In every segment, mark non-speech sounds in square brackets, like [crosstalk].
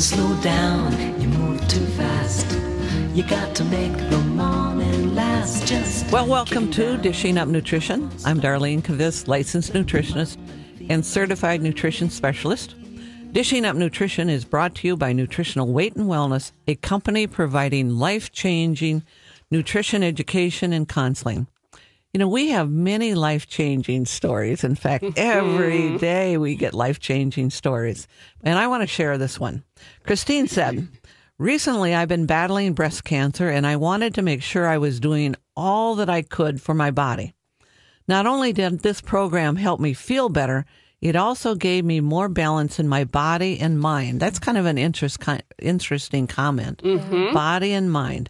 Slow down, you move too fast. You got to make the morning last. Just Well, welcome to Dishing Up Nutrition. I'm Darlene Kvist, licensed nutritionist and certified nutrition specialist. Dishing Up Nutrition is brought to you by Nutritional Weight and Wellness, a company providing life changing nutrition education and counseling. You know, we have many life changing stories. In fact, [laughs] every mm-hmm. day we get life changing stories. And I want to share this one. Christine said, Recently, I've been battling breast cancer and I wanted to make sure I was doing all that I could for my body. Not only did this program help me feel better, it also gave me more balance in my body and mind. That's kind of an interest, interesting comment. Mm-hmm. Body and mind.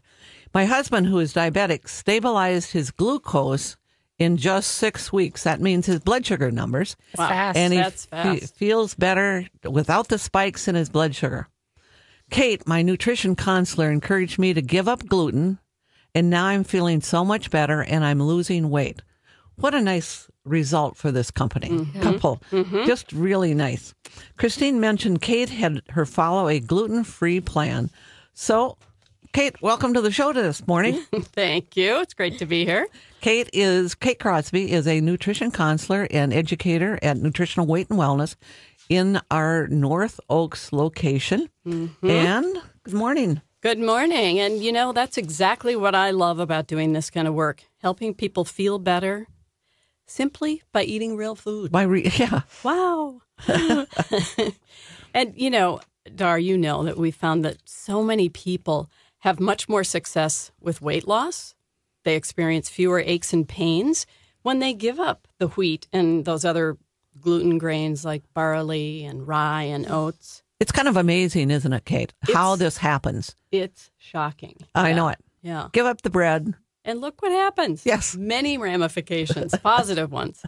My husband, who is diabetic, stabilized his glucose in just six weeks. That means his blood sugar numbers. That's fast. and he That's fast. feels better without the spikes in his blood sugar. Kate, my nutrition counselor, encouraged me to give up gluten, and now I'm feeling so much better and I'm losing weight. What a nice result for this company mm-hmm. couple. Mm-hmm. Just really nice. Christine mentioned Kate had her follow a gluten free plan. So, Kate, welcome to the show this morning. [laughs] Thank you. It's great to be here. Kate is Kate Crosby is a nutrition counselor and educator at Nutritional Weight and Wellness in our North Oaks location. Mm-hmm. And good morning. Good morning. And you know, that's exactly what I love about doing this kind of work helping people feel better simply by eating real food. By re- [laughs] yeah, Wow. [laughs] and you know, Dar, you know that we found that so many people have much more success with weight loss. They experience fewer aches and pains when they give up the wheat and those other gluten grains like barley and rye and oats. it's kind of amazing, isn't it, Kate? How this happens. It's shocking. I Yeah. know it. Yeah. Give up the bread. And look what happens. Yes. Many ramifications, [laughs] positive ones.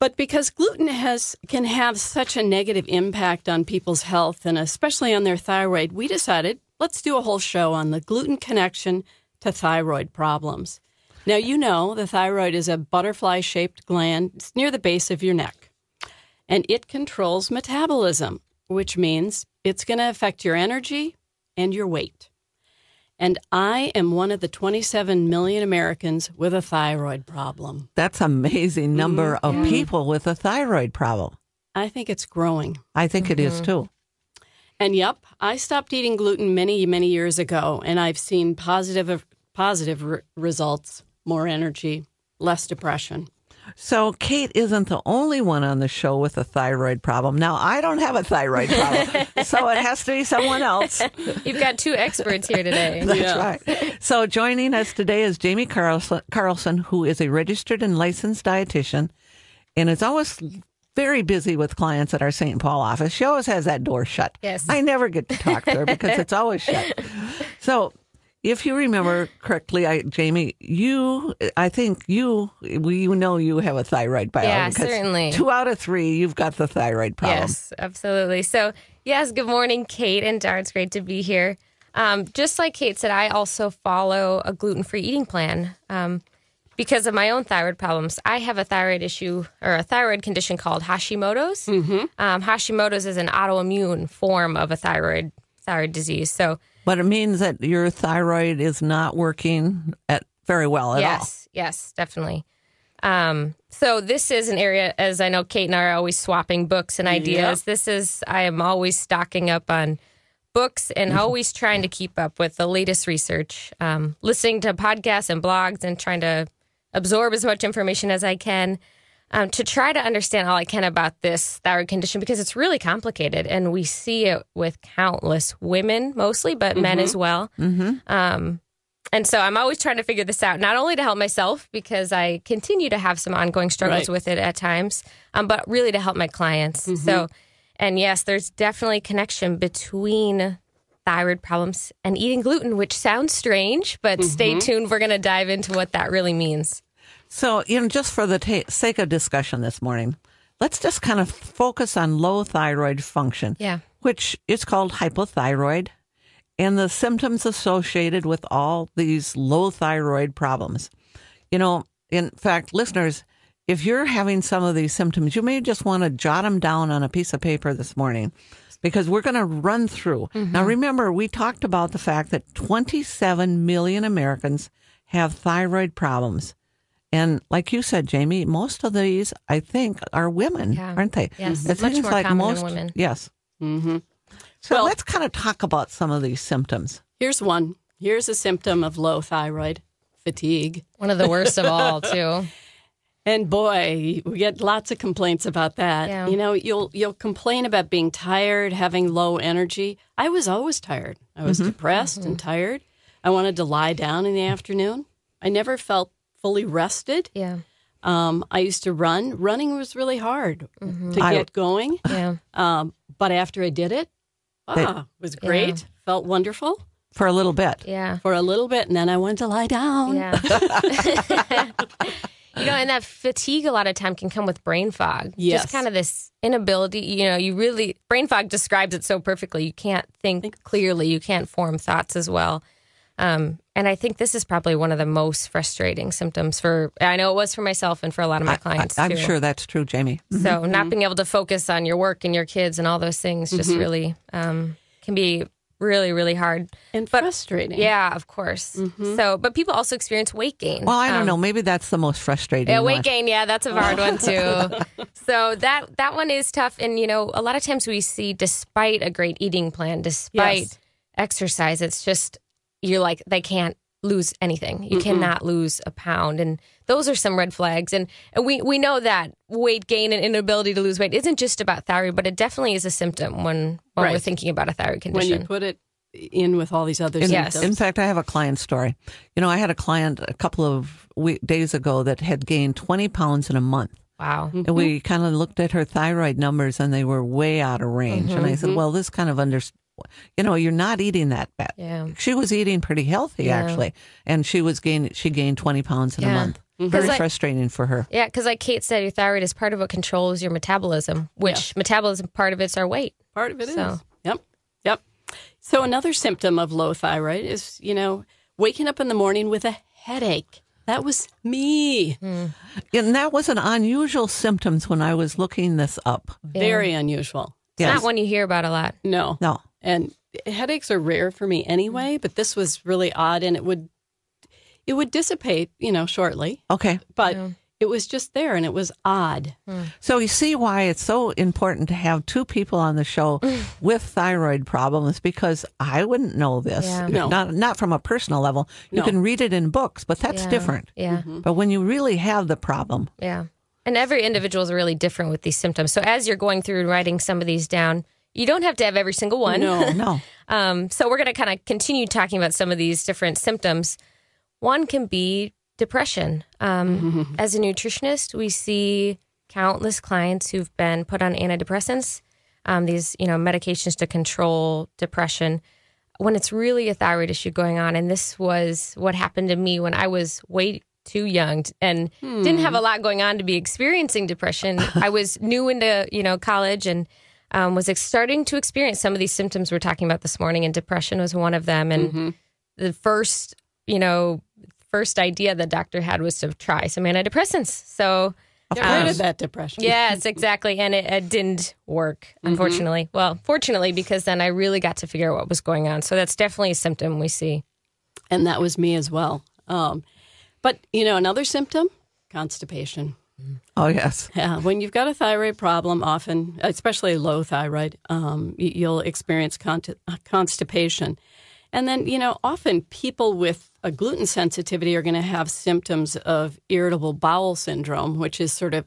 But because gluten has can have such a negative impact on people's health and especially on their thyroid, we decided let's do a whole show on the gluten connection to thyroid problems. Now you know the thyroid is a butterfly-shaped gland. It's near the base of your neck. And it controls metabolism, which means it's going to affect your energy and your weight. And I am one of the 27 million Americans with a thyroid problem. That's amazing number of mm-hmm. people with a thyroid problem. I think it's growing. I think it is mm-hmm. too. And yep, I stopped eating gluten many, many years ago, and I've seen positive, positive re- results more energy, less depression. So Kate isn't the only one on the show with a thyroid problem. Now I don't have a thyroid problem, [laughs] so it has to be someone else. You've got two experts here today. [laughs] That's Yeah. right. So joining us today is Jamie Carlson, Carlson, who is a registered and licensed dietitian, and is always very busy with clients at our St. Paul office. She always has that door shut. Yes. I never get to talk to her because it's always shut. [laughs] So. If you remember correctly, I, Jamie, you, I think you, we know you have a thyroid problem. Yeah, certainly. Two out of three, you've got the thyroid problem. Yes, absolutely. So, yes, good morning, Kate and Dar. It's great to be here. Um, just like Kate said, I also follow a gluten free eating plan um, because of my own thyroid problems. I have a thyroid issue or a thyroid condition called Hashimoto's. Mm-hmm. Um, Hashimoto's is an autoimmune form of a thyroid thyroid disease. So, But it means that your thyroid is not working at very well at all. yes, yes, definitely. Um, so this is an area, as I know, Kate and I are always swapping books and ideas. This is I am always stocking up on books and always trying to keep up with the latest research, um, listening to podcasts and blogs, and trying to absorb as much information as I can. Um, to try to understand all I can about this thyroid condition because it's really complicated and we see it with countless women mostly, but men as well. Um, and so I'm always trying to figure this out, not only to help myself because I continue to have some ongoing struggles Right. with it at times, um, but really to help my clients. So, and yes, there's definitely a connection between thyroid problems and eating gluten, which sounds strange, but stay mm-hmm. tuned. We're going to dive into what that really means. So, you know, just for the ta- sake of discussion this morning, let's just kind of focus on low thyroid function, Yeah. which is called hypothyroid, and the symptoms associated with all these low thyroid problems. You know, in fact, listeners, if you're having some of these symptoms, you may just want to jot them down on a piece of paper this morning because we're going to run through. Now, remember, we talked about the fact that 27 million Americans have thyroid problems. And like you said, Jamie, most of these, I think, are women, Yeah. aren't they? Yes, It much more like common in most, women. Yes. Mm-hmm. So Well- let's kind of talk about some of these symptoms. Here's one. Here's a symptom of low thyroid fatigue. One of the worst of all, [laughs] too. And boy, we get lots of complaints about that. Yeah. You know, you'll you'll complain about being tired, having low energy. I was always tired. I was depressed and tired. I wanted to lie down in the afternoon. I never felt fully rested. Yeah. Um, I used to run. Running was really hard to I- get going. Yeah. Um, but after I did it, ah, it was great. Felt wonderful For a little bit. Yeah. for a little bit, and then I went to lie down. Yeah. [laughs] [laughs] you know, and that fatigue a lot of time can come with brain fog. Yes. Just kind of this inability, you know, you really, brain fog describes it so perfectly. You can't think clearly, you can't form thoughts as well. Um, and I think this is probably one of the most frustrating symptoms for, I know it was for myself and for a lot of my clients. I, am sure that's true, Jamie. So not being able to focus on your work and your kids and all those things just really um, can be really, really hard. and But- frustrating. Yeah, of course. So, but people also experience weight gain. Well, I don't Um, know. Maybe that's the most frustrating. Yeah, one. weight gain. Yeah, that's a hard one too. [laughs] So that that one is tough, and you know, a lot of times we see, despite a great eating plan, despite Yes. exercise, it's just you're like they can't lose anything. You cannot lose a pound, and those are some red flags. And and we we know that weight gain and inability to lose weight isn't just about thyroid, but it definitely is a symptom when when we're thinking about a thyroid condition. when condition. you put it in with all these other In, Yes. in fact, I have a client story. You know, I had a client a couple of week, days ago that had gained 20 pounds in a month. wow. Mm-hmm. And we kind of looked at her thyroid numbers and they were way out of range. And I said, mm-hmm. well, this kind of under, you know, you're not eating that bad. Yeah. She was eating pretty healthy Yeah. actually. And she was gaining, she gained 20 pounds in a month. Mm-hmm. Very like- frustrating for her. Yeah, because like Kate said, your thyroid is part of what controls your metabolism, which metabolism part of it's our weight. Part of it is. So- Yep. Yep. So another symptom of low thyroid is, you know, waking up in the morning with a headache. That was me. And that was an unusual symptoms when I was looking this up. Very unusual. It's Yes. not one you hear about a lot. No. No. And headaches are rare for me anyway, but this was really odd and it would it would dissipate, you know, shortly. Okay. But it was just there and it was odd. Hmm. So you see why it's so important to have two people on the show [laughs] with thyroid problems because I wouldn't know this. Yeah. No. Not not from a personal level. You No. can read it in books, but that's Yeah. different. Yeah, mm-hmm. But when you really have the problem, yeah. And every individual is really different with these symptoms. So as you're going through and writing some of these down, you don't have to have every single one. No. [laughs] no. Um, so we're going to kind of continue talking about some of these different symptoms. One can be depression. Um, [laughs] As a nutritionist, we see countless clients who've been put on antidepressants, um, these you know medications to control depression. When it's really a thyroid issue going on, and this was what happened to me when I was way too young t- and didn't have a lot going on to be experiencing depression. I was new into you know college and um, was ex- starting to experience some of these symptoms we're talking about this morning, and depression was one of them. And the first, you know, first idea the doctor had was to try some antidepressants. So, Get rid of that depression. yes, exactly. And it, it didn't work, unfortunately. Well, fortunately, because then I really got to figure out what was going on. So, that's definitely a symptom we see. And that was me as well. Um, but, you know, another symptom constipation. Oh yes. [laughs] Yeah, when you've got a thyroid problem, often, especially low thyroid, um, you'll experience uh, constipation. And then, you know, often people with a gluten sensitivity are going to have symptoms of irritable bowel syndrome, which is sort of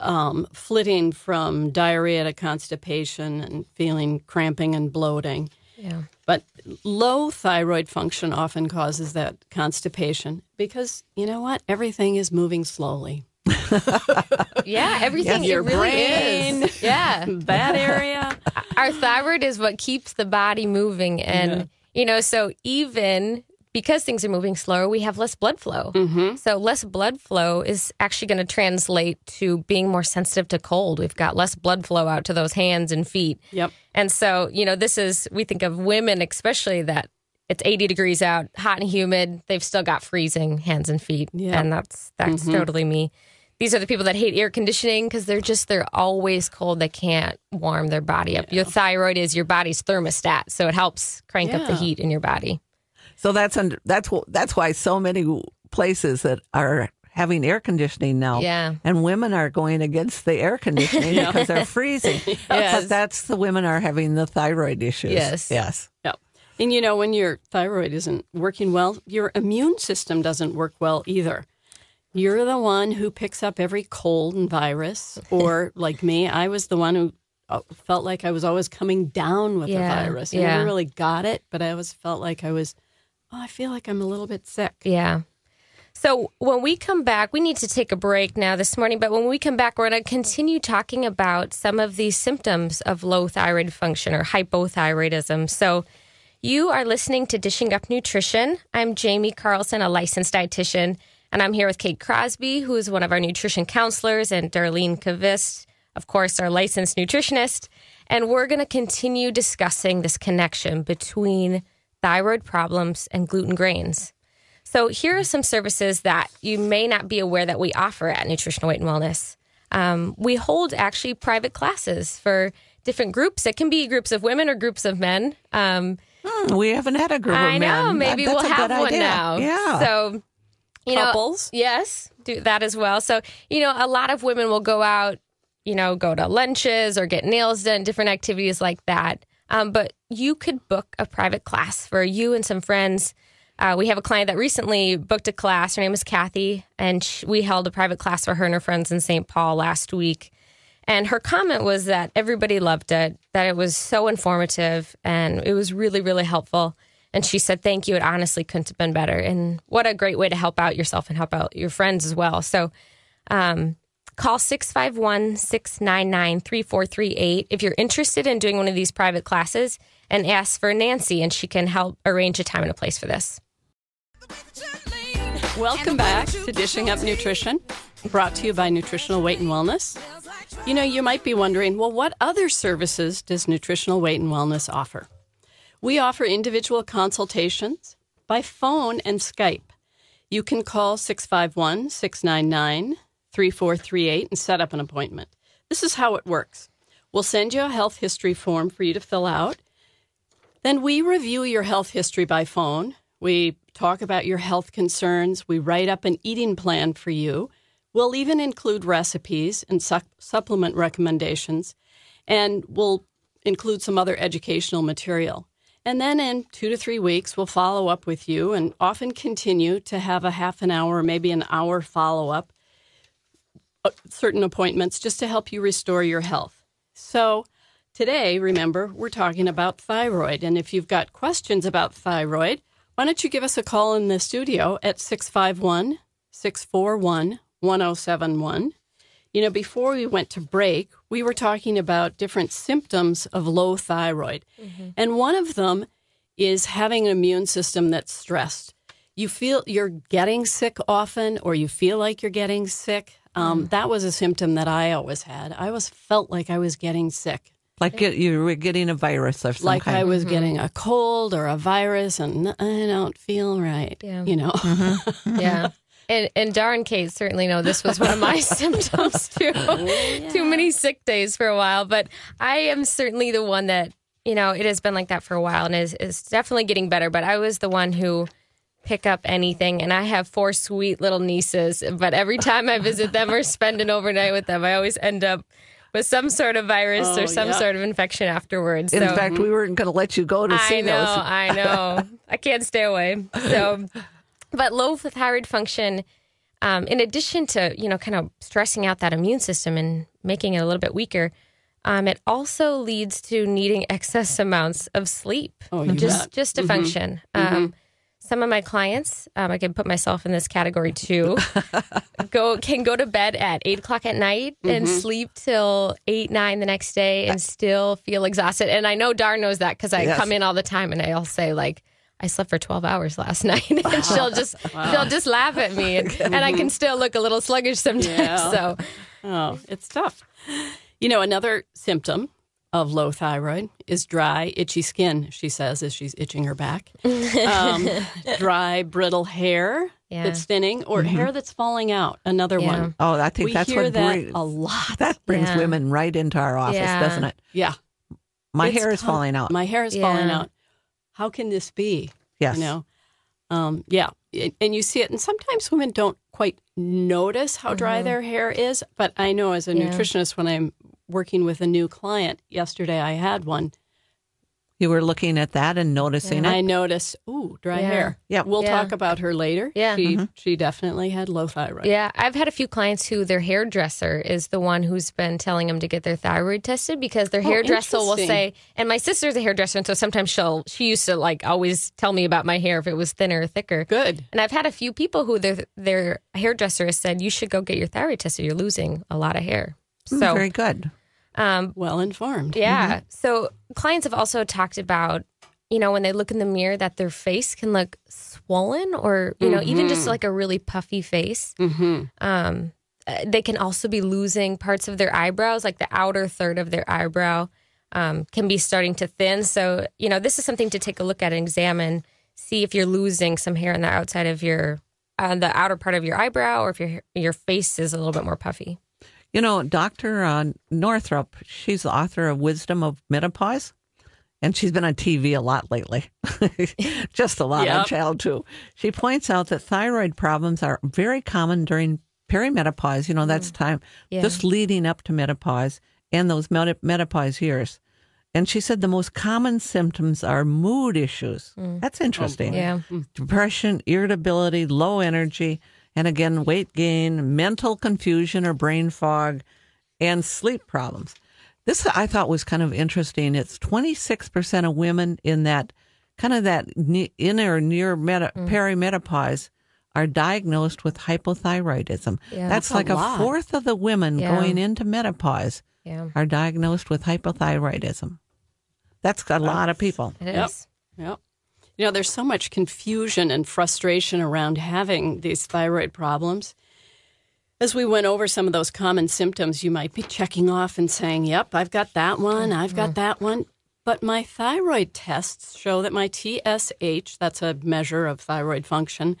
um, flitting from diarrhea to constipation and feeling cramping and bloating. Yeah. But low thyroid function often causes that constipation because, you know what? Everything is moving slowly. [laughs] Yeah, everything Your it really brain. is. Yeah. [laughs] That area. our thyroid is what keeps the body moving and you know so even because things are moving slower we have less blood flow Mm-hmm. so less blood flow is actually going to translate to being more sensitive to cold we've got less blood flow out to those hands and feet Yep. and so you know this is we think of women especially that it's 80 degrees out hot and humid they've still got freezing hands and feet Yeah. and that's that's totally me these are the people that hate air conditioning because they're just they're always cold. They can't warm their body up. Your thyroid is your body's thermostat, so it helps crank up the heat in your body. So that's under, that's that's why so many places that are having air conditioning now. Yeah. And women are going against the air conditioning [laughs] because they're freezing. [laughs] Because that's the women are having the thyroid issues. Yes. Yes. Yeah. And you know, when your thyroid isn't working well, your immune system doesn't work well either. You're the one who picks up every cold and virus, or [laughs] like me, I was the one who uh, felt like I was always coming down with Yeah, the virus. I yeah. never really got it, but I always felt like I was, oh, I feel like I'm a little bit sick. Yeah. So when we come back, we need to take a break now this morning, but when we come back, we're going to continue talking about some of these symptoms of low thyroid function or hypothyroidism. So you are listening to Dishing Up Nutrition. I'm Jamie Carlson, a licensed dietitian, and I'm here with Kate Crosby, who is one of our nutrition counselors, and Darlene Kvist, of course, our licensed nutritionist. And we're going to continue discussing this connection between thyroid problems and gluten grains. So, here are some services that you may not be aware that we offer at Nutritional Weight and Wellness. Um, we hold actually private classes for different groups. It can be groups of women or groups of men. Um, Hmm, we haven't had a group I of know. men. Maybe That's we'll have one idea. now. Yeah. So, you Couples? know, yes, do that as well. So, you know, a lot of women will go out, you know, go to lunches or get nails done, different activities like that. Um, but you could book a private class for you and some friends. Uh, we have a client that recently booked a class. Her name is Kathy, and sh we held a private class for her and her friends in St. Paul last week. And her comment was that everybody loved it, that it was so informative and it was really, really helpful. And she said, Thank you. It honestly couldn't have been better. And what a great way to help out yourself and help out your friends as well. So, um, call 651 699 3438 if you're interested in doing one of these private classes and ask for Nancy, and she can help arrange a time and a place for this. Welcome back to Dishing Up Nutrition, brought to you by Nutritional Weight and Wellness. You know, you might be wondering, well, what other services does Nutritional Weight and Wellness offer? We offer individual consultations by phone and Skype. You can call 651 699 3438 and set up an appointment. This is how it works we'll send you a health history form for you to fill out. Then we review your health history by phone. We talk about your health concerns. We write up an eating plan for you. We'll even include recipes and sup- supplement recommendations, and we'll include some other educational material. And then in two to three weeks, we'll follow up with you and often continue to have a half an hour maybe an hour follow up, uh, certain appointments just to help you restore your health. So, Today, remember, we're talking about thyroid. And if you've got questions about thyroid, why don't you give us a call in the studio at 651 641 1071? You know, before we went to break, we were talking about different symptoms of low thyroid. Mm-hmm. And one of them is having an immune system that's stressed. You feel you're getting sick often, or you feel like you're getting sick. Um, mm. That was a symptom that I always had. I always felt like I was getting sick Like get, you were getting a virus or something. like kind. I was mm-hmm. getting a cold or a virus and I don't feel right. Yeah. You know, mm-hmm. [laughs] Yeah. And and darn Kate certainly know this was one of my [laughs] symptoms too. Oh, too many sick days for a while. But I am certainly the one that, you know, it has been like that for a while and is is definitely getting better. But I was the one who pick up anything and I have four sweet little nieces, but every time I visit them or spend an overnight with them, I always end up with some sort of virus Oh, or some yeah. sort of infection afterwards. In So- fact, we weren't going to let you go to see I know, those. I know. I can't stay away. So, but low thyroid function, um, in addition to you know, kind of stressing out that immune system and making it a little bit weaker, um, it also leads to needing [laughs] excess amounts of sleep. Oh, just bet. just to function. Um, some of my clients, um, I can put myself in this category too. [laughs] go can go to bed at eight o'clock at night and sleep till eight nine the next day and still feel exhausted. And I know Dar knows that because I Yes. come in all the time and I'll say like. I slept for 12 hours last [laughs] night and she'll just she'll just laugh at me [laughs] and, and I can still look a little sluggish sometimes Yeah. so oh, it's tough. You know, another symptom of low thyroid is dry, itchy skin, she says as she's itching her back. [laughs] Um, dry, brittle hair Yeah. that's thinning or hair that's falling out. Another Yeah. one. Oh, I think we that's hear what that brings, a lot. that brings Yeah. women right into our office, Yeah. doesn't it? Yeah. My It's hair is com- falling out. My hair is Yeah. falling out. How can this be? yes. You know? Um, yeah. And- you see it. And sometimes women don't quite notice how dry their hair is. But I know as a Mm-hmm. Yeah. nutritionist, when I'm working with a new client, yesterday I had one. You were looking at that and noticing I it. I noticed, ooh, dry Yeah. hair. Yeah. We'll Yeah. talk about her later. Yeah. She, Mm-hmm. she definitely had low thyroid. Yeah, I've had a few clients who their hairdresser is the one who's been telling them to get their thyroid tested because their Oh, hairdresser will say, and my sister's a hairdresser, and so sometimes she'll she used to like always tell me about my hair if it was thinner or thicker. Good. And I've had a few people who their their hairdresser has said you should go get your thyroid tested. You're losing a lot of hair. Mm, So Very good. Um, Well informed. yeah. So clients have also talked about, you know, when they look in the mirror that their face can look swollen or, you know, even just like a really puffy face. Mm-hmm. Um, uh, they can also be losing parts of their eyebrows, like the outer third of their eyebrow um, can be starting to thin. So, you know, this is something to take a look at and examine, see if you're losing some hair on the outside of your, on the outer part of your eyebrow, or if your your face is a little bit more puffy. You know, Dr. Uh, Northrup, she's the author of Wisdom of Menopause, and she's been on TV a lot lately. [laughs] Just a lot on Child too. She points out that thyroid problems are very common during perimenopause. You know, that's mm. time Yeah. just leading up to menopause and those meta- menopause years. And she said the most common symptoms are mood issues. Mm. That's oh, interesting. Yeah. Mm. Depression, irritability, low energy, and again, weight gain, mental confusion or brain fog, and sleep problems. This I thought was kind of interesting. It's 26% of women in that kind of that ne- in or near meta- mm. perimenopause are diagnosed with hypothyroidism. Yeah. That's, That's like a, lot. fourth of the women Yeah. going into menopause Yeah. are diagnosed with hypothyroidism. That's a lot of people. It is. Yep. You know, there's so much confusion and frustration around having these thyroid problems. As we went over some of those common symptoms, you might be checking off and saying, Yep, I've got that one, I've got mm-hmm. that one. But my thyroid tests show that my TSH, that's a measure of thyroid function,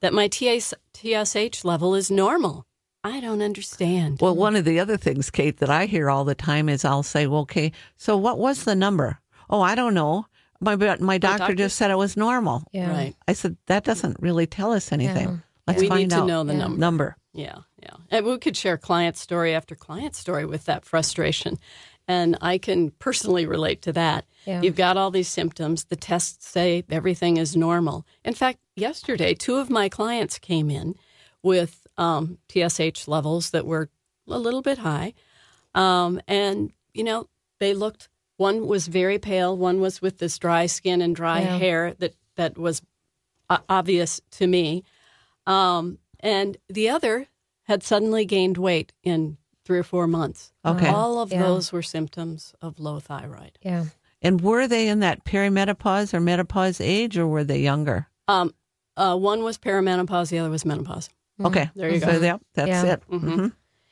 that my TSH level is normal. I don't understand. Well, one of the other things, Kate, that I hear all the time is I'll say, well, okay, so what was the number? Oh, I don't know. My, but my doctor, doctor- just said it was normal. Yeah. Right. I said, that doesn't really tell us anything. Let's we find need to out. know the Yeah. number. number. Yeah, yeah. And we could share client story after client story with that frustration. And I can personally relate to that. Yeah. You've got all these symptoms. The tests say everything is normal. In fact, yesterday, two of my clients came in with um, TSH levels that were a little bit high. Um, and, you know, they looked, one was very pale, one was with this dry skin and dry Yeah. hair that, that was uh, obvious to me. Um, and the other had suddenly gained weight in three or four months. Okay. All of Yeah. those were symptoms of low thyroid. Yeah. And were they in that perimenopause or menopause age or were they younger? Um, uh, one was perimenopause, the other was menopause. Okay. There you So, go. yeah, that's Yeah. it. hmm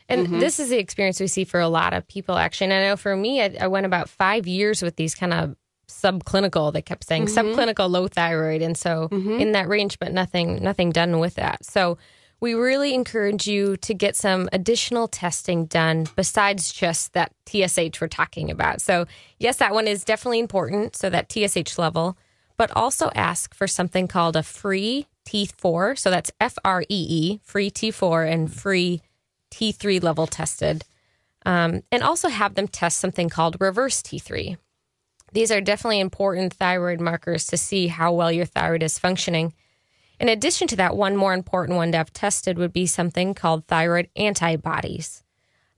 And Mm-hmm. this is the experience we see for a lot of people, actually. And I know for me, I, I went about five years with these kind of subclinical. They kept saying Mm-hmm. subclinical low thyroid, and so in that range, but nothing, nothing done with that. So we really encourage you to get some additional testing done besides just that TSH we're talking about. So yes, that one is definitely important. So that TSH level, but also ask for something called a free T4. So that's F R E E, free T4, and free T3 level tested. Um, and also have them test something called reverse T3. These are definitely important thyroid markers to see how well your thyroid is functioning. In addition to that, one more important one to have tested would be something called thyroid antibodies.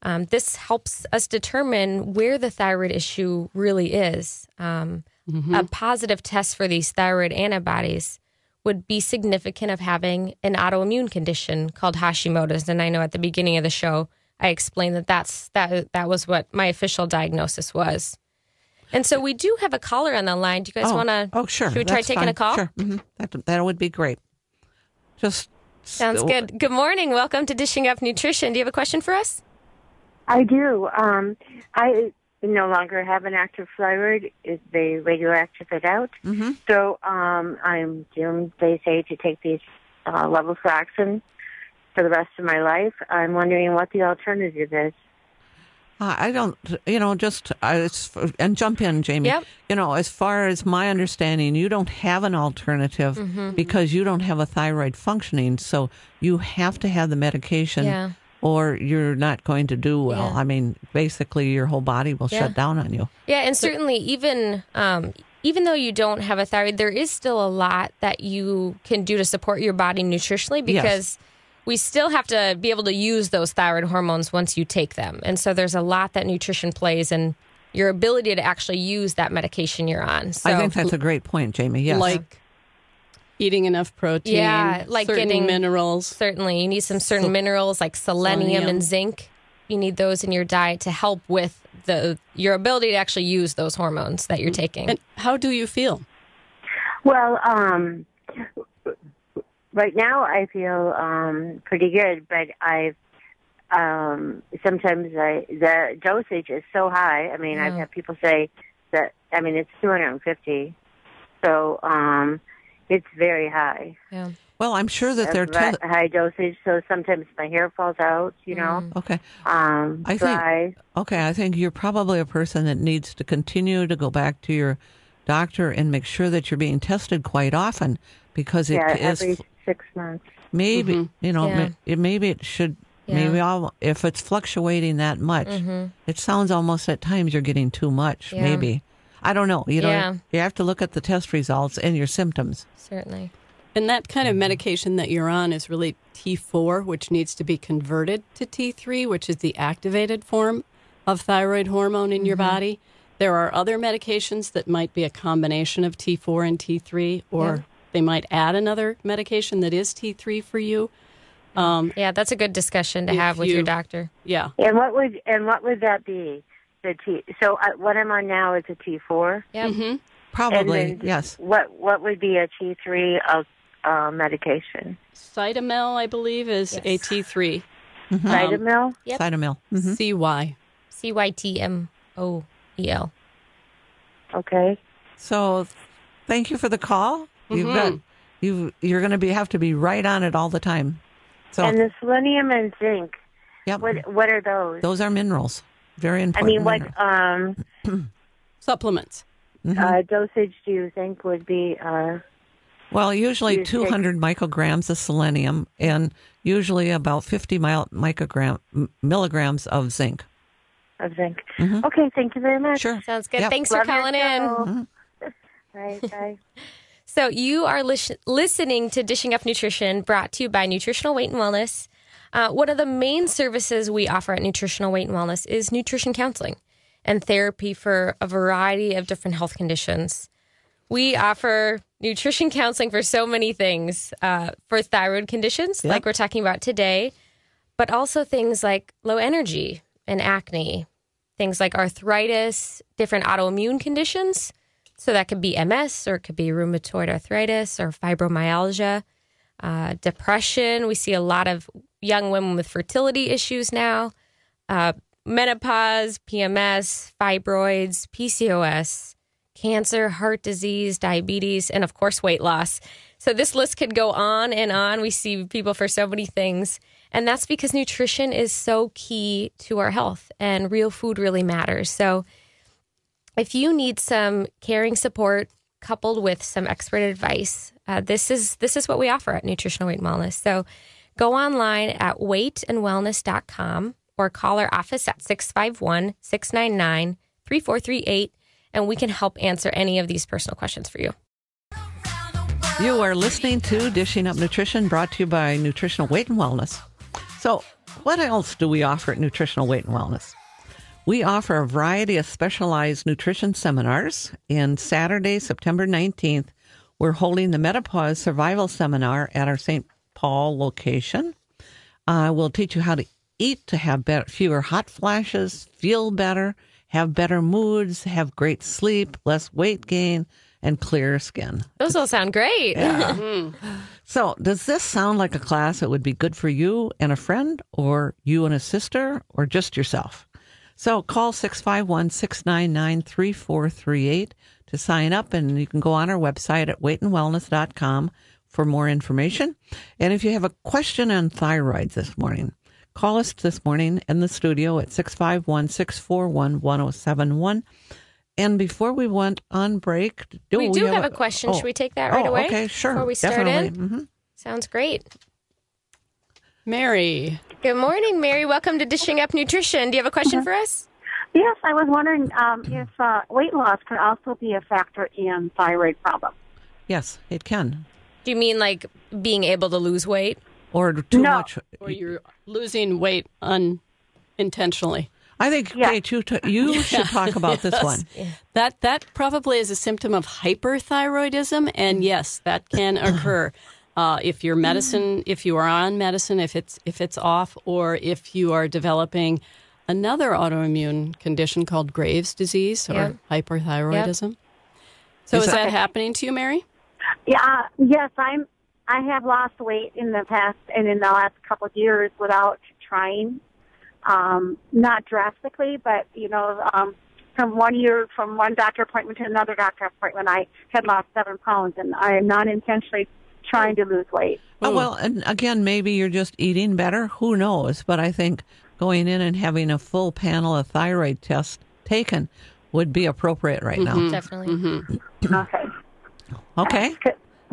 Um, this helps us determine where the thyroid issue really is. Um, A positive test for these thyroid antibodies would be significant of having an autoimmune condition called Hashimoto's. And I know at the beginning of the show, I explained that that's that that was what my official diagnosis was. And so we do have a caller on the line. Do you guys oh, want to? Oh, sure. Should we try That's taking fine. a call? Sure. hmm That, that would be great. Just Sounds good. Good morning. Welcome to Dishing Up Nutrition. Do you have a question for us? I do. Um, I no longer have an active thyroid. It, they radioactive it out. Mm-hmm. So um, I'm doomed, they say, to take these uh, levothyroxine for the rest of my life. I'm wondering what the alternative is. Uh, I don't, you know, just uh, and jump in, Jamie. Yep. You know, as far as my understanding, you don't have an alternative Mm-hmm. because you don't have a thyroid functioning. So you have to have the medication, Yeah. Or you're not going to do well. Yeah. I mean, basically, your whole body will Yeah. shut down on you. Yeah, and certainly even um, even though you don't have a thyroid, there is still a lot that you can do to support your body nutritionally because we still have to be able to use those thyroid hormones once you take them. And so there's a lot that nutrition plays in your ability to actually use that medication you're on. So I think that's a great point, Jamie. Yes. Like eating enough protein. Yeah, like certain getting- minerals. certainly you need some certain minerals like selenium, Selenium. and zinc. You need those in your diet to help with the your ability to actually use those hormones that you're taking. And how do you feel? Well, um, right now I feel um, pretty good, but I've um, sometimes I the dosage is so high. I mean, I've had people say that. I mean, it's 250, so um, it's very high. yeah. well, I'm sure that they're That's tell- high dosage. So sometimes my hair falls out. You know, mm. okay. um, I think- Okay, I think you're probably a person that needs to continue to go back to your doctor and make sure that you're being tested quite often because it yeah, is every six months. maybe mm-hmm. you know Yeah. ma- it, maybe it should Yeah. maybe all if it's fluctuating that much mm-hmm. it sounds almost at times you're getting too much Yeah. maybe i don't know you know Yeah. you have to look at the test results and your symptoms Certainly. And that kind of medication that you're on is really T4, which needs to be converted to T3, which is the activated form of thyroid hormone in your body. There are other medications that might be a combination of T4 and T3, or Yeah. they might add another medication that is T3 for you. Um, Yeah, that's a good discussion to have with your doctor. yeah. And what would and what would that be? The T. So uh, what I'm on now is a T4. Yeah. hmm probably yes What what would be a T3 of uh, medication? Cytomel, I believe, is a Yes. T3. Mm-hmm. Um, Cytomel. Yep. cytomel hmm CY. C Y T M O E L. Okay. so thank you for the call you've got Mhm. you you're going to be have to be right on it all the time so And the selenium and zinc. yep What what are those? those are minerals very important. I mean, what um, [clears throat] Supplements. Mm-hmm. uh, dosage do you think would be? Uh, Well, usually You take- 200 micrograms of selenium and usually about 50 microgram milligrams of zinc. of zinc. Okay. Thank you very much. Mm-hmm. Sure. Sounds good. Yep. Thanks for Love your calling in. [laughs] show. Bye. Bye. [laughs] So you are lis- listening to Dishing Up Nutrition, brought to you by Nutritional Weight and Wellness. Uh, one of the main services we offer at Nutritional Weight and Wellness is nutrition counseling and therapy for a variety of different health conditions. We offer nutrition counseling for so many things uh, for thyroid conditions, like we're talking about today, but also things like low energy and acne, things like arthritis, different autoimmune conditions. So that could be MS or it could be rheumatoid arthritis or fibromyalgia, uh, depression. We see a lot of young women with fertility issues now, uh, menopause, PMS, fibroids, PCOS, cancer, heart disease, diabetes, and of course, weight loss. So this list could go on and on. We see people for so many things. And that's because nutrition is so key to our health and real food really matters. So if you need some caring support coupled with some expert advice, uh, this is this is what we offer at Nutritional Weight and Wellness. So go online at weightandwellness.com or call our office at 651-699-3438 and we can help answer any of these personal questions for you. You are listening to Dishing Up Nutrition brought to you by Nutritional Weight and Wellness. So, what else do we offer at Nutritional Weight and Wellness? We offer a variety of specialized nutrition seminars. And Saturday, September 19th, we're holding the Menopause Survival Seminar at our St. Paul location. Uh, we'll teach you how to eat to have better, fewer hot flashes, feel better, have better moods, have great sleep, less weight gain, and clearer skin. Those all sound great. [laughs] So, does this sound like a class that would be good for you and a friend, or you and a sister, or just yourself? So call 651 699 3438 to sign up, and you can go on our website at weightandwellness.com for more information. And if you have a question on thyroids this morning, call us this morning in the studio at 651 641 1071. And before we went on break, do we do have, a, question. oh. Should we take that right Oh, away? Okay, sure. Before we start Definitely. in? hmm Sounds great. Mary. Good morning, Mary. Welcome to Dishing Up Nutrition. Do you have a question for us? Yes, I was wondering um, if uh, weight loss could also be a factor in thyroid problems. Yes, it can. Do you mean like being able to lose weight? Or too No. much. Or you're losing weight unintentionally. I think, Yeah. Kate, you, [laughs] t- you should talk about this [laughs] one. That that probably is a symptom of hyperthyroidism, and yes, that can [clears throat] occur uh, if your medicine, if you are on medicine, if it's if it's off, or if you are developing another autoimmune condition called Graves' disease or Yep. hyperthyroidism. So Is is, that- that happening to you, Mary? Yeah, uh, yes, I'm. I have lost weight in the past and in the last couple of years without trying. Um, not drastically, but you know, um, from one year, from one doctor appointment to another doctor appointment, I had lost seven pounds, and I am not intentionally trying to lose weight. Oh, well, and again, maybe you're just eating better. Who knows? But I think going in and having a full panel of thyroid tests taken would be appropriate right now. Definitely. Okay. Okay.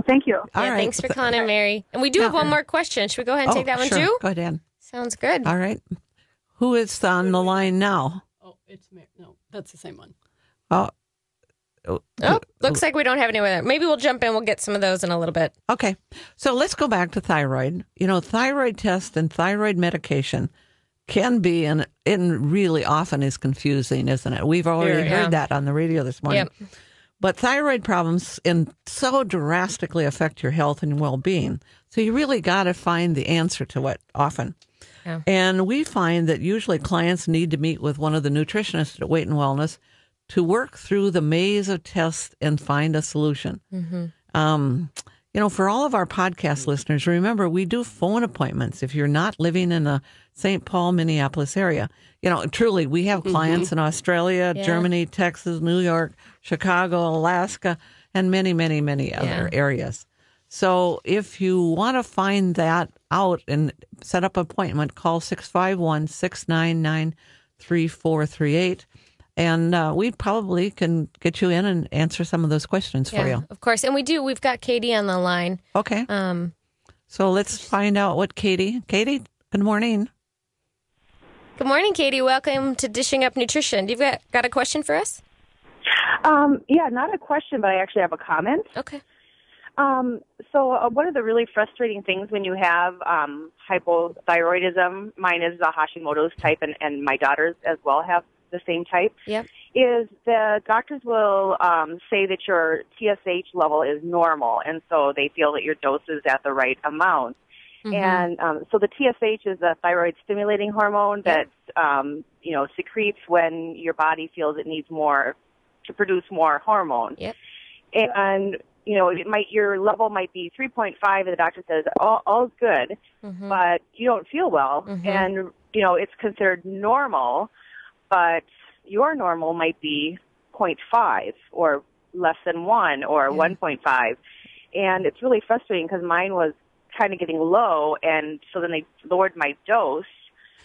Thank you. All yeah, right. thanks for calling in, Mary. And we do have one more question. Should we go ahead and Oh, take that one sure. too? Go ahead. Sounds good. All right. Who is on the line now? Oh, it's Mary. No, that's the same one. Oh, oh, Oh, looks like we don't have anyone there. Maybe we'll jump in. We'll get some of those in a little bit. Okay. So let's go back to thyroid. You know, thyroid test and thyroid medication can be and it really often is confusing, isn't it? We've already Very, heard yeah. that on the radio this morning. Yep. But thyroid problems in so drastically affect your health and well-being. So you really got to find the answer to it often. Yeah. And we find that usually clients need to meet with one of the nutritionists at Weight and Wellness to work through the maze of tests and find a solution. Um, you know, for all of our podcast listeners, remember we do phone appointments. If you're not living in the St. Paul, Minneapolis area, you know, truly, we have mm-hmm. clients in Australia, Yeah. Germany, Texas, New York, Chicago, Alaska, and many, many, many other areas. So if you want to find that out and set up an appointment, call 651 699 3438. And uh, we probably can get you in and answer some of those questions for you. of course. And we do. We've got Katie on the line. Okay. Um, So let's find out what Katie. Katie, good morning. good morning, Katie. Welcome to Dishing Up Nutrition. You've got, got a question for us? Um, yeah, not a question, but I actually have a comment. Okay. Um, so uh, one of the really frustrating things when you have um, hypothyroidism, mine is the Hashimoto's type, and, and my daughters as well have the same type, Yep. is the doctors will um, say that your TSH level is normal, and so they feel that your dose is at the right amount. And um, so the TSH is a thyroid stimulating hormone that um, you know secretes when your body feels it needs more to produce more hormone. Yep. And you know, it might your level might be 3.5, and the doctor says all all's good, Mm-hmm. but you don't feel well, and you know it's considered normal, but your normal might be 0.5 or less than one or 1.5, and it's really frustrating because mine was kind of getting low, and so then they lowered my dose.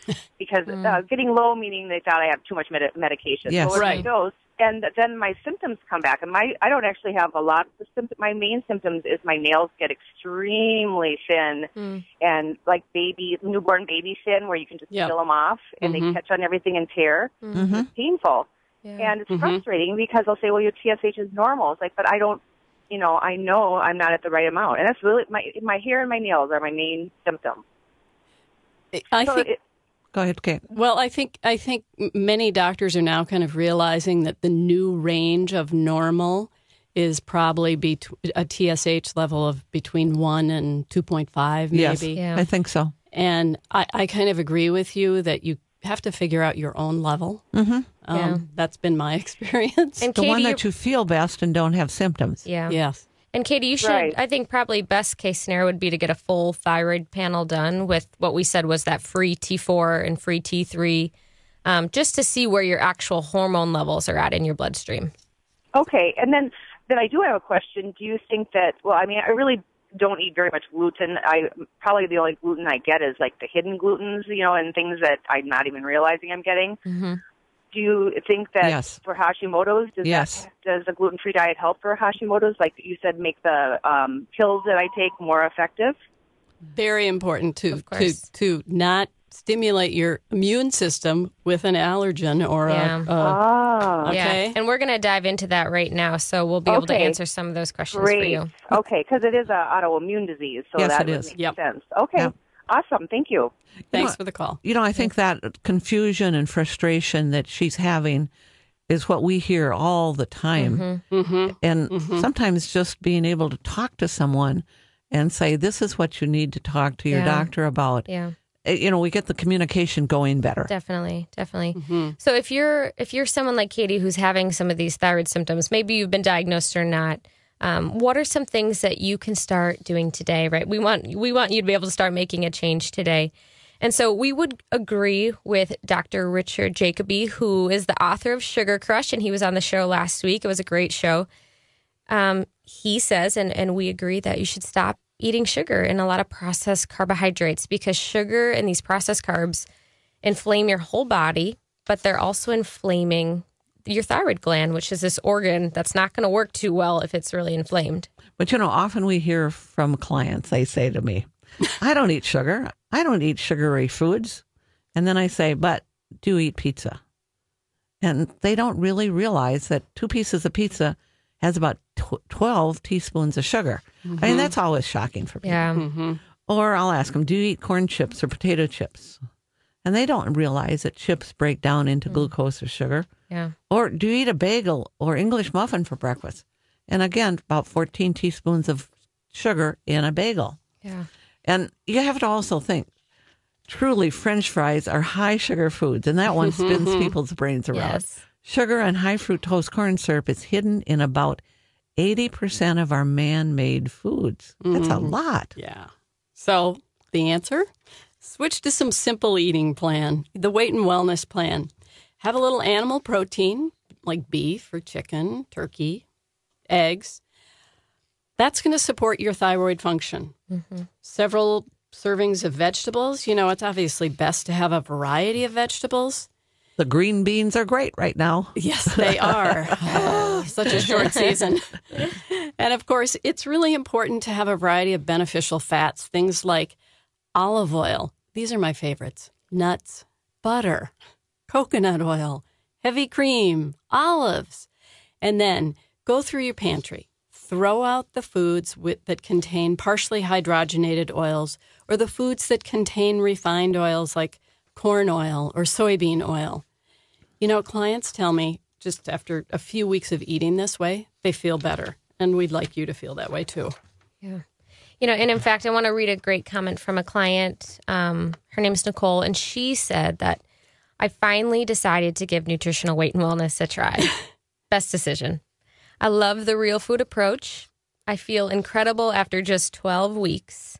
[laughs] Because uh, getting low meaning they thought I have too much med- medication. Yes. Lowered my Right. dose, and then my symptoms come back. And my I don't actually have a lot of the symptoms. My main symptoms is my nails get extremely thin Mm. and like baby newborn baby thin, where you can just Yep. peel them off and Mhm. they catch on everything and tear. Mm-hmm. It's painful, Yeah. and it's Mhm. frustrating because they'll say, "Well, your TSH is normal." It's like, but I don't. You know, I know I'm not at the right amount, and that's really my my hair and my nails are my main symptom. I So think it, Go ahead, Kate. Well, I think I think many doctors are now kind of realizing that the new range of normal is probably bet- a TSH level of between one and two point five, maybe. Yes, Yeah. I think so. And I, I kind of agree with you that you have to figure out your own level. Mm-hmm. Um, Yeah. That's been my [laughs] experience. And The Katie, one that you feel best and don't have symptoms. yeah. yes. And Katie, you should, Right. I think probably best case scenario would be to get a full thyroid panel done with what we said was that free T4 and free T3 um, just to see where your actual hormone levels are at in your bloodstream. Okay, and then then I do have a question. Do you think that? Well, I mean, I really don't eat very much gluten. I probably the only gluten I get is like the hidden glutens, you know, and things that I'm not even realizing I'm getting. Mm-hmm. Do you think that Yes. for Hashimoto's, does Yes. that, does a gluten free diet help for Hashimoto's? Like you said, make the um, pills that I take more effective. Very important to to to not stimulate your immune system with an allergen or Yeah. a, a Ah, Okay. Yeah, and we're going to dive into that right now, so we'll be able to answer some of those questions for you. Okay, because it is an autoimmune disease, so Yes, that it would Yep. sense. Okay, Yep. Awesome. Thank you. thanks know- for the call. You know, I think that confusion and frustration that she's having is what we hear all the time. Mm-hmm. And sometimes just being able to talk to someone and say, this is what you need to talk to your Yeah. doctor about. Yeah. Eh, You know, we get the communication going better. Definitely, definitely. Mm-hmm. So if you're if you're someone like Katie who's having some of these thyroid symptoms, maybe you've been diagnosed or not. Um, what are some things that you can start doing today? Right, we want we want you to be able to start making a change today. And so we would agree with Dr. Richard Jacoby, who is the author of Sugar Crush, and he was on the show last week. It was a great show. Um, he says, and, and we agree that you should stop eating sugar and a lot of processed carbohydrates because sugar and these processed carbs inflame your whole body, but they're also inflaming your thyroid gland, which is this organ that's not going to work too well if it's really inflamed. But you know, often we hear from clients, they say to me, I don't eat sugar. I don't eat sugary foods. And then I say, but do you eat pizza? And they don't really realize that two pieces of pizza has about tw- 12 teaspoons of sugar. I mean, that's always shocking for people. Yeah. Mm-hmm. Or I'll ask them, do you eat corn chips or potato chips? And they don't realize that chips break down into hmm. glucose or sugar. Yeah. Or do you eat a bagel or English muffin for breakfast? And again, about 14 teaspoons of sugar in a bagel. Yeah. And you have to also think truly, French fries are high sugar foods, and that one spins [laughs] people's brains around. Yes. Sugar and high fructose corn syrup is hidden in about 80% of our man made foods. That's a mm-hmm. lot. Yeah. So the answer? Switch to some simple eating plan, the weight and wellness plan. Have a little animal protein like beef or chicken, turkey, eggs. That's going to support your thyroid function. Mm-hmm. Several servings of vegetables. You know, it's obviously best to have a variety of vegetables. The green beans are great right now. Yes, they are. Oh, [laughs] [laughs] such a short season. [laughs] And of course, it's really important to have a variety of beneficial fats, things like olive oil. These are my favorites nuts, butter, coconut oil, heavy cream, olives. And then go through your pantry. Throw out the foods with, that contain partially hydrogenated oils or the foods that contain refined oils like corn oil or soybean oil. You know, clients tell me just after a few weeks of eating this way, they feel better. And we'd like you to feel that way too. Yeah. You know, and in fact, I want to read a great comment from a client. Um, her is Nicole, and she said that I finally decided to give nutritional weight and wellness a try. [laughs] Best decision. I love the real food approach. I feel incredible after just 12 weeks.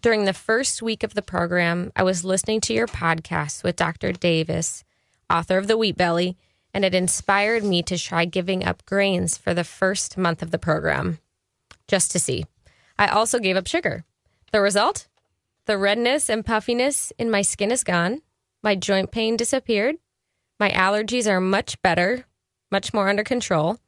During the first week of the program, I was listening to your podcast with Dr. Davis, author of The Wheat Belly, and it inspired me to try giving up grains for the first month of the program just to see. I also gave up sugar. The result? The redness and puffiness in my skin is gone. My joint pain disappeared. My allergies are much better, much more under control.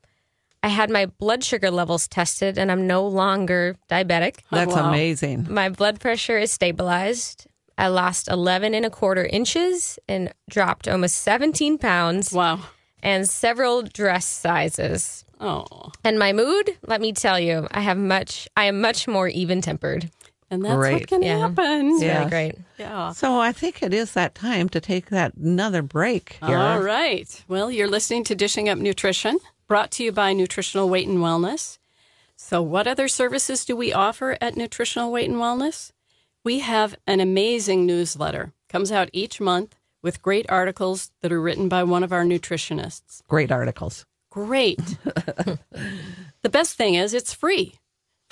I had my blood sugar levels tested and I'm no longer diabetic. Oh, That's wow. amazing. My blood pressure is stabilized. I lost 11 and a quarter inches and dropped almost 17 pounds Wow. and several dress sizes. Oh, And my mood, let me tell you, I have much I am much more even tempered. and that's Great. what can Yeah. happen. It's Yeah. really great. Yeah. So I think it is that time to take that another break here. All right. Well, you're listening to Dishing Up Nutrition, brought to you by Nutritional Weight and Wellness. So, what other services do we offer at Nutritional Weight and Wellness? We have an amazing newsletter. Comes out each month with great articles that are written by one of our nutritionists. Great articles. Great. [laughs] the best thing is it's free.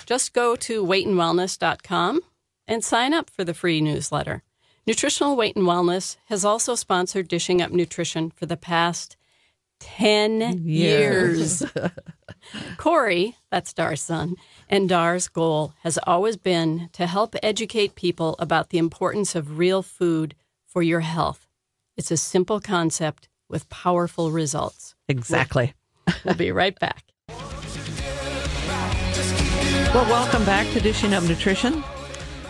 Just go to weightandwellness.com and sign up for the free newsletter. Nutritional Weight and Wellness has also sponsored Dishing Up Nutrition for the past 10 years. [laughs] Corey, that's Dar's son, and Dar's goal has always been to help educate people about the importance of real food for your health. It's a simple concept with powerful results. Exactly. We'll be right back. Well, welcome back to Dishing Up Nutrition.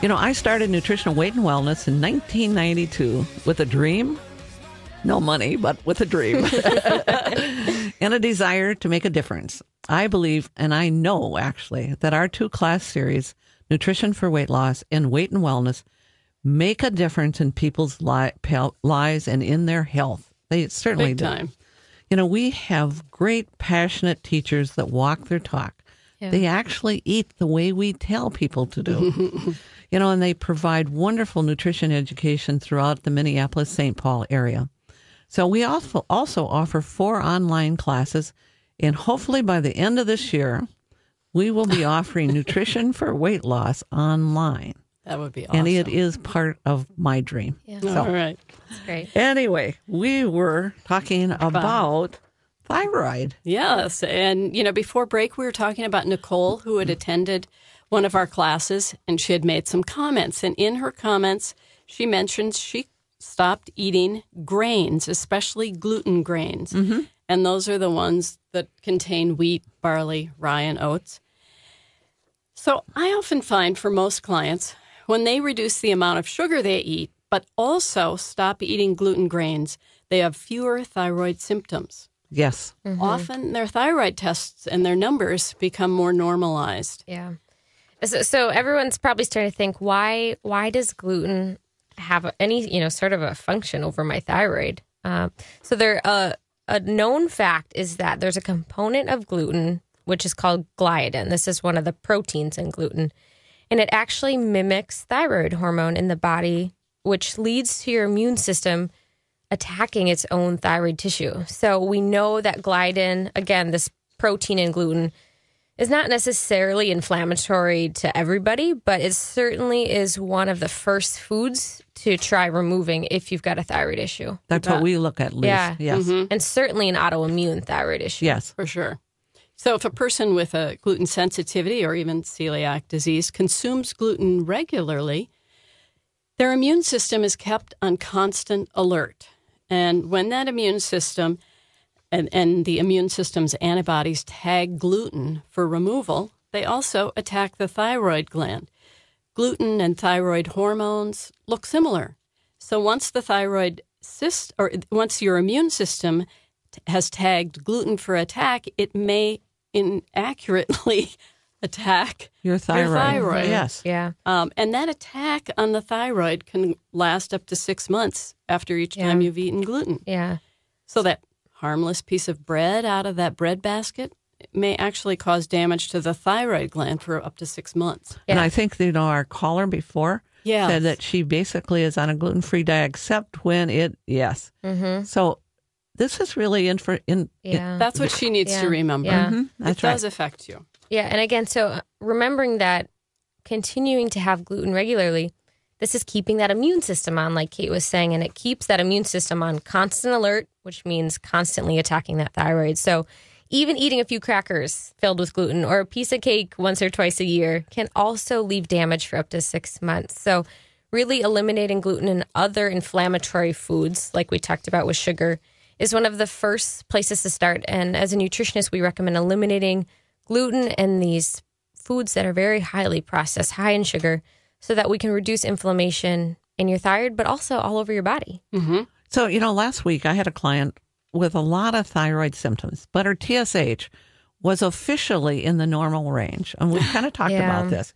You know, I started nutritional weight and wellness in 1992 with a dream. No money, but with a dream [laughs] and a desire to make a difference. I believe, and I know actually, that our two class series, Nutrition for Weight Loss and Weight and Wellness, make a difference in people's li- lives and in their health. They certainly Big do. time. You know, we have great, passionate teachers that walk their talk. They actually eat the way we tell people to do. [laughs] you know, and they provide wonderful nutrition education throughout the Minneapolis St. Paul area. So we also also offer four online classes, and hopefully by the end of this year, we will be [laughs] offering nutrition for weight loss online. That would be awesome. And it is part of my dream. So All right. That's great. anyway, we were talking about thyroid. Yes. And, you know, before break, we were talking about Nicole, who had attended one of our classes, and she had made some comments. And in her comments, she mentioned she stopped eating grains, especially gluten grains. Mm-hmm. And those are the ones that contain wheat, barley, rye, and oats. So I often find for most clients, when they reduce the amount of sugar they eat, but also stop eating gluten grains, they have fewer thyroid symptoms. Yes. Often their thyroid tests and their numbers become more normalized. Yeah. So, so everyone's probably starting to think, why why does gluten have any you know sort of a function over my thyroid? Um, so there uh, a known fact is that there's a component of gluten which is called gliadin. This is one of the proteins in gluten, and it actually mimics thyroid hormone in the body, which leads to your immune system attacking its own thyroid tissue. So we know that gliadin, again, this protein in gluten, is not necessarily inflammatory to everybody, but it certainly is one of the first foods to try removing if you've got a thyroid issue. That's what we look at, Liz. Yeah. Yes. Mm-hmm. And certainly an autoimmune thyroid issue. Yes. For sure. So, if a person with a gluten sensitivity or even celiac disease consumes gluten regularly, their immune system is kept on constant alert. And when that immune system and, and the immune system's antibodies tag gluten for removal, they also attack the thyroid gland. Gluten and thyroid hormones look similar. So once the thyroid cyst, or once your immune system has tagged gluten for attack, it may inaccurately [laughs] attack Your thyroid. Your thyroid. Yes. Yeah. um, and that attack on the thyroid can last up to six months after each time you've eaten gluten. Yeah. So that harmless piece of bread out of that bread basket may actually cause damage to the thyroid gland for up to six months. And I think you know our caller before Yeah. said that she basically is on a gluten free diet except when it yes. Mm-hmm. So this is really in for in Yeah. That's what she needs Yeah. to remember. Yeah. Mhm, that's it does affect you. Yeah, and again, so uh, remembering that continuing to have gluten regularly, this is keeping that immune system on, like Kate was saying, and it keeps that immune system on constant alert, which means constantly attacking that thyroid. So even eating a few crackers filled with gluten or a piece of cake once or twice a year can also leave damage for up to six months. So really eliminating gluten and other inflammatory foods, like we talked about with sugar, is one of the first places to start. And as a nutritionist, we recommend eliminating gluten and these foods that are very highly processed, high in sugar, so that we can reduce inflammation in your thyroid, but also all over your body. Mm-hmm. So, you know, last week I had a client with a lot of thyroid symptoms, but her TSH was officially in the normal range. And we kind of [sighs] talked Yeah. about this,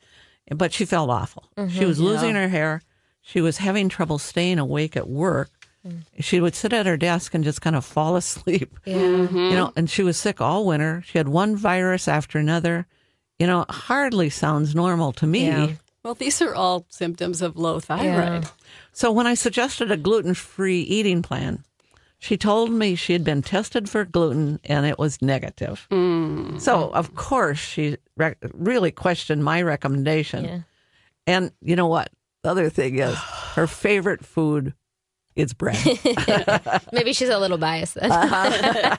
but she felt awful. She mm-hmm. was losing her hair. She was having trouble staying awake at work. Mm-hmm. She would sit at her desk and just kind of fall [laughs] asleep. Yeah. Mm-hmm. You know, and she was sick all winter. She had one virus after another. You know, hardly sounds normal to me. Yeah. Well, these are all symptoms of low thyroid. Yeah. So when I suggested a gluten free eating plan, she told me she had been tested for gluten and it was negative. Mm. So, of course, she re- really questioned my recommendation. Yeah. And you know what? The other thing is, her favorite food is bread. [laughs] [laughs] Maybe she's a little biased then. [laughs]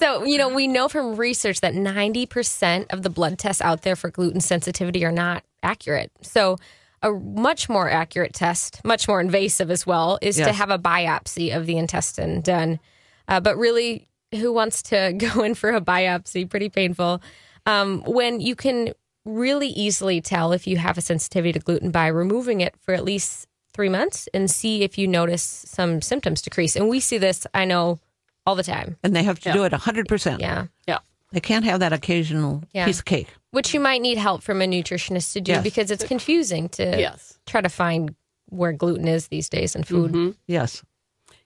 so, you know, we know from research that 90% of the blood tests out there for gluten sensitivity are not accurate. So, a much more accurate test, much more invasive as well, is to have a biopsy of the intestine done. Uh, but really, who wants to go in for a biopsy? Pretty painful. Um, when you can really easily tell if you have a sensitivity to gluten by removing it for at least three months and see if you notice some symptoms decrease. And we see this, I know, all the time. and they have to Yeah. do it 100%. Yeah. Yeah. They can't have that occasional Yeah. piece of cake. Which you might need help from a nutritionist to do Yes. because it's confusing to Yes. try to find where gluten is these days in food. Mm-hmm. Yes.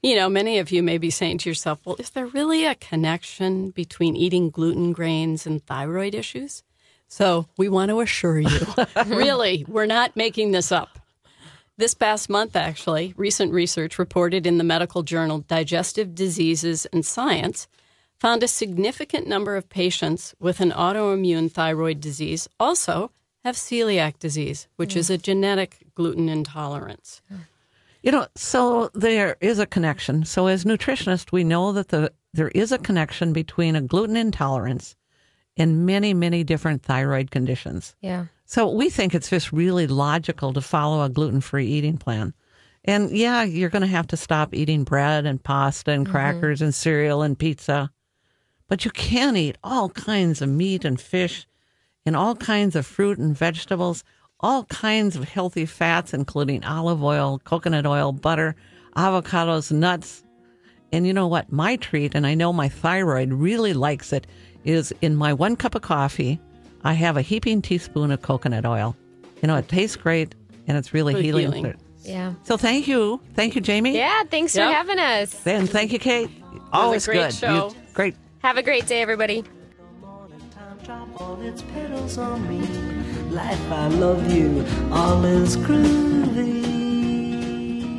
You know, many of you may be saying to yourself, well, is there really a connection between eating gluten grains and thyroid issues? So we want to assure you, [laughs] really, we're not making this up. This past month, actually, recent research reported in the medical journal Digestive Diseases and Science found a significant number of patients with an autoimmune thyroid disease also have celiac disease, which is a mm. genetic gluten intolerance. Mm. You know, so there is a connection. So as nutritionists, we know that the there is a connection between a gluten intolerance and many, many different thyroid conditions. Yeah. So we think it's just really logical to follow a gluten-free eating plan. And yeah, you're going to have to stop eating bread and pasta and mm-hmm. crackers and cereal and pizza. But you can eat all kinds of meat and fish and all kinds of fruit and vegetables, all kinds of healthy fats, including olive oil, coconut oil, butter, avocados, nuts. And you know what? My treat, and I know my thyroid really likes it, is in my one cup of coffee, I have a heaping teaspoon of coconut oil. You know, it tastes great and it's really Good healing. healing. Yeah. So thank you. Thank you, Jamie. Yeah. Thanks Yep. for having us. And thank you, Kate. Always great good. show. You- great. Have a great day, everybody. Morning time, drop all its petals on me. Life, I love you. All is groovy.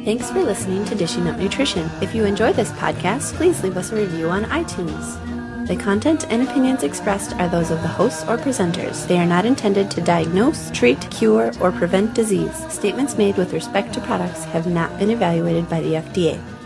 Thanks for listening to Dishing Up Nutrition. If you enjoy this podcast, please leave us a review on iTunes. The content and opinions expressed are those of the hosts or presenters. They are not intended to diagnose, treat, cure, or prevent disease. Statements made with respect to products have not been evaluated by the FDA.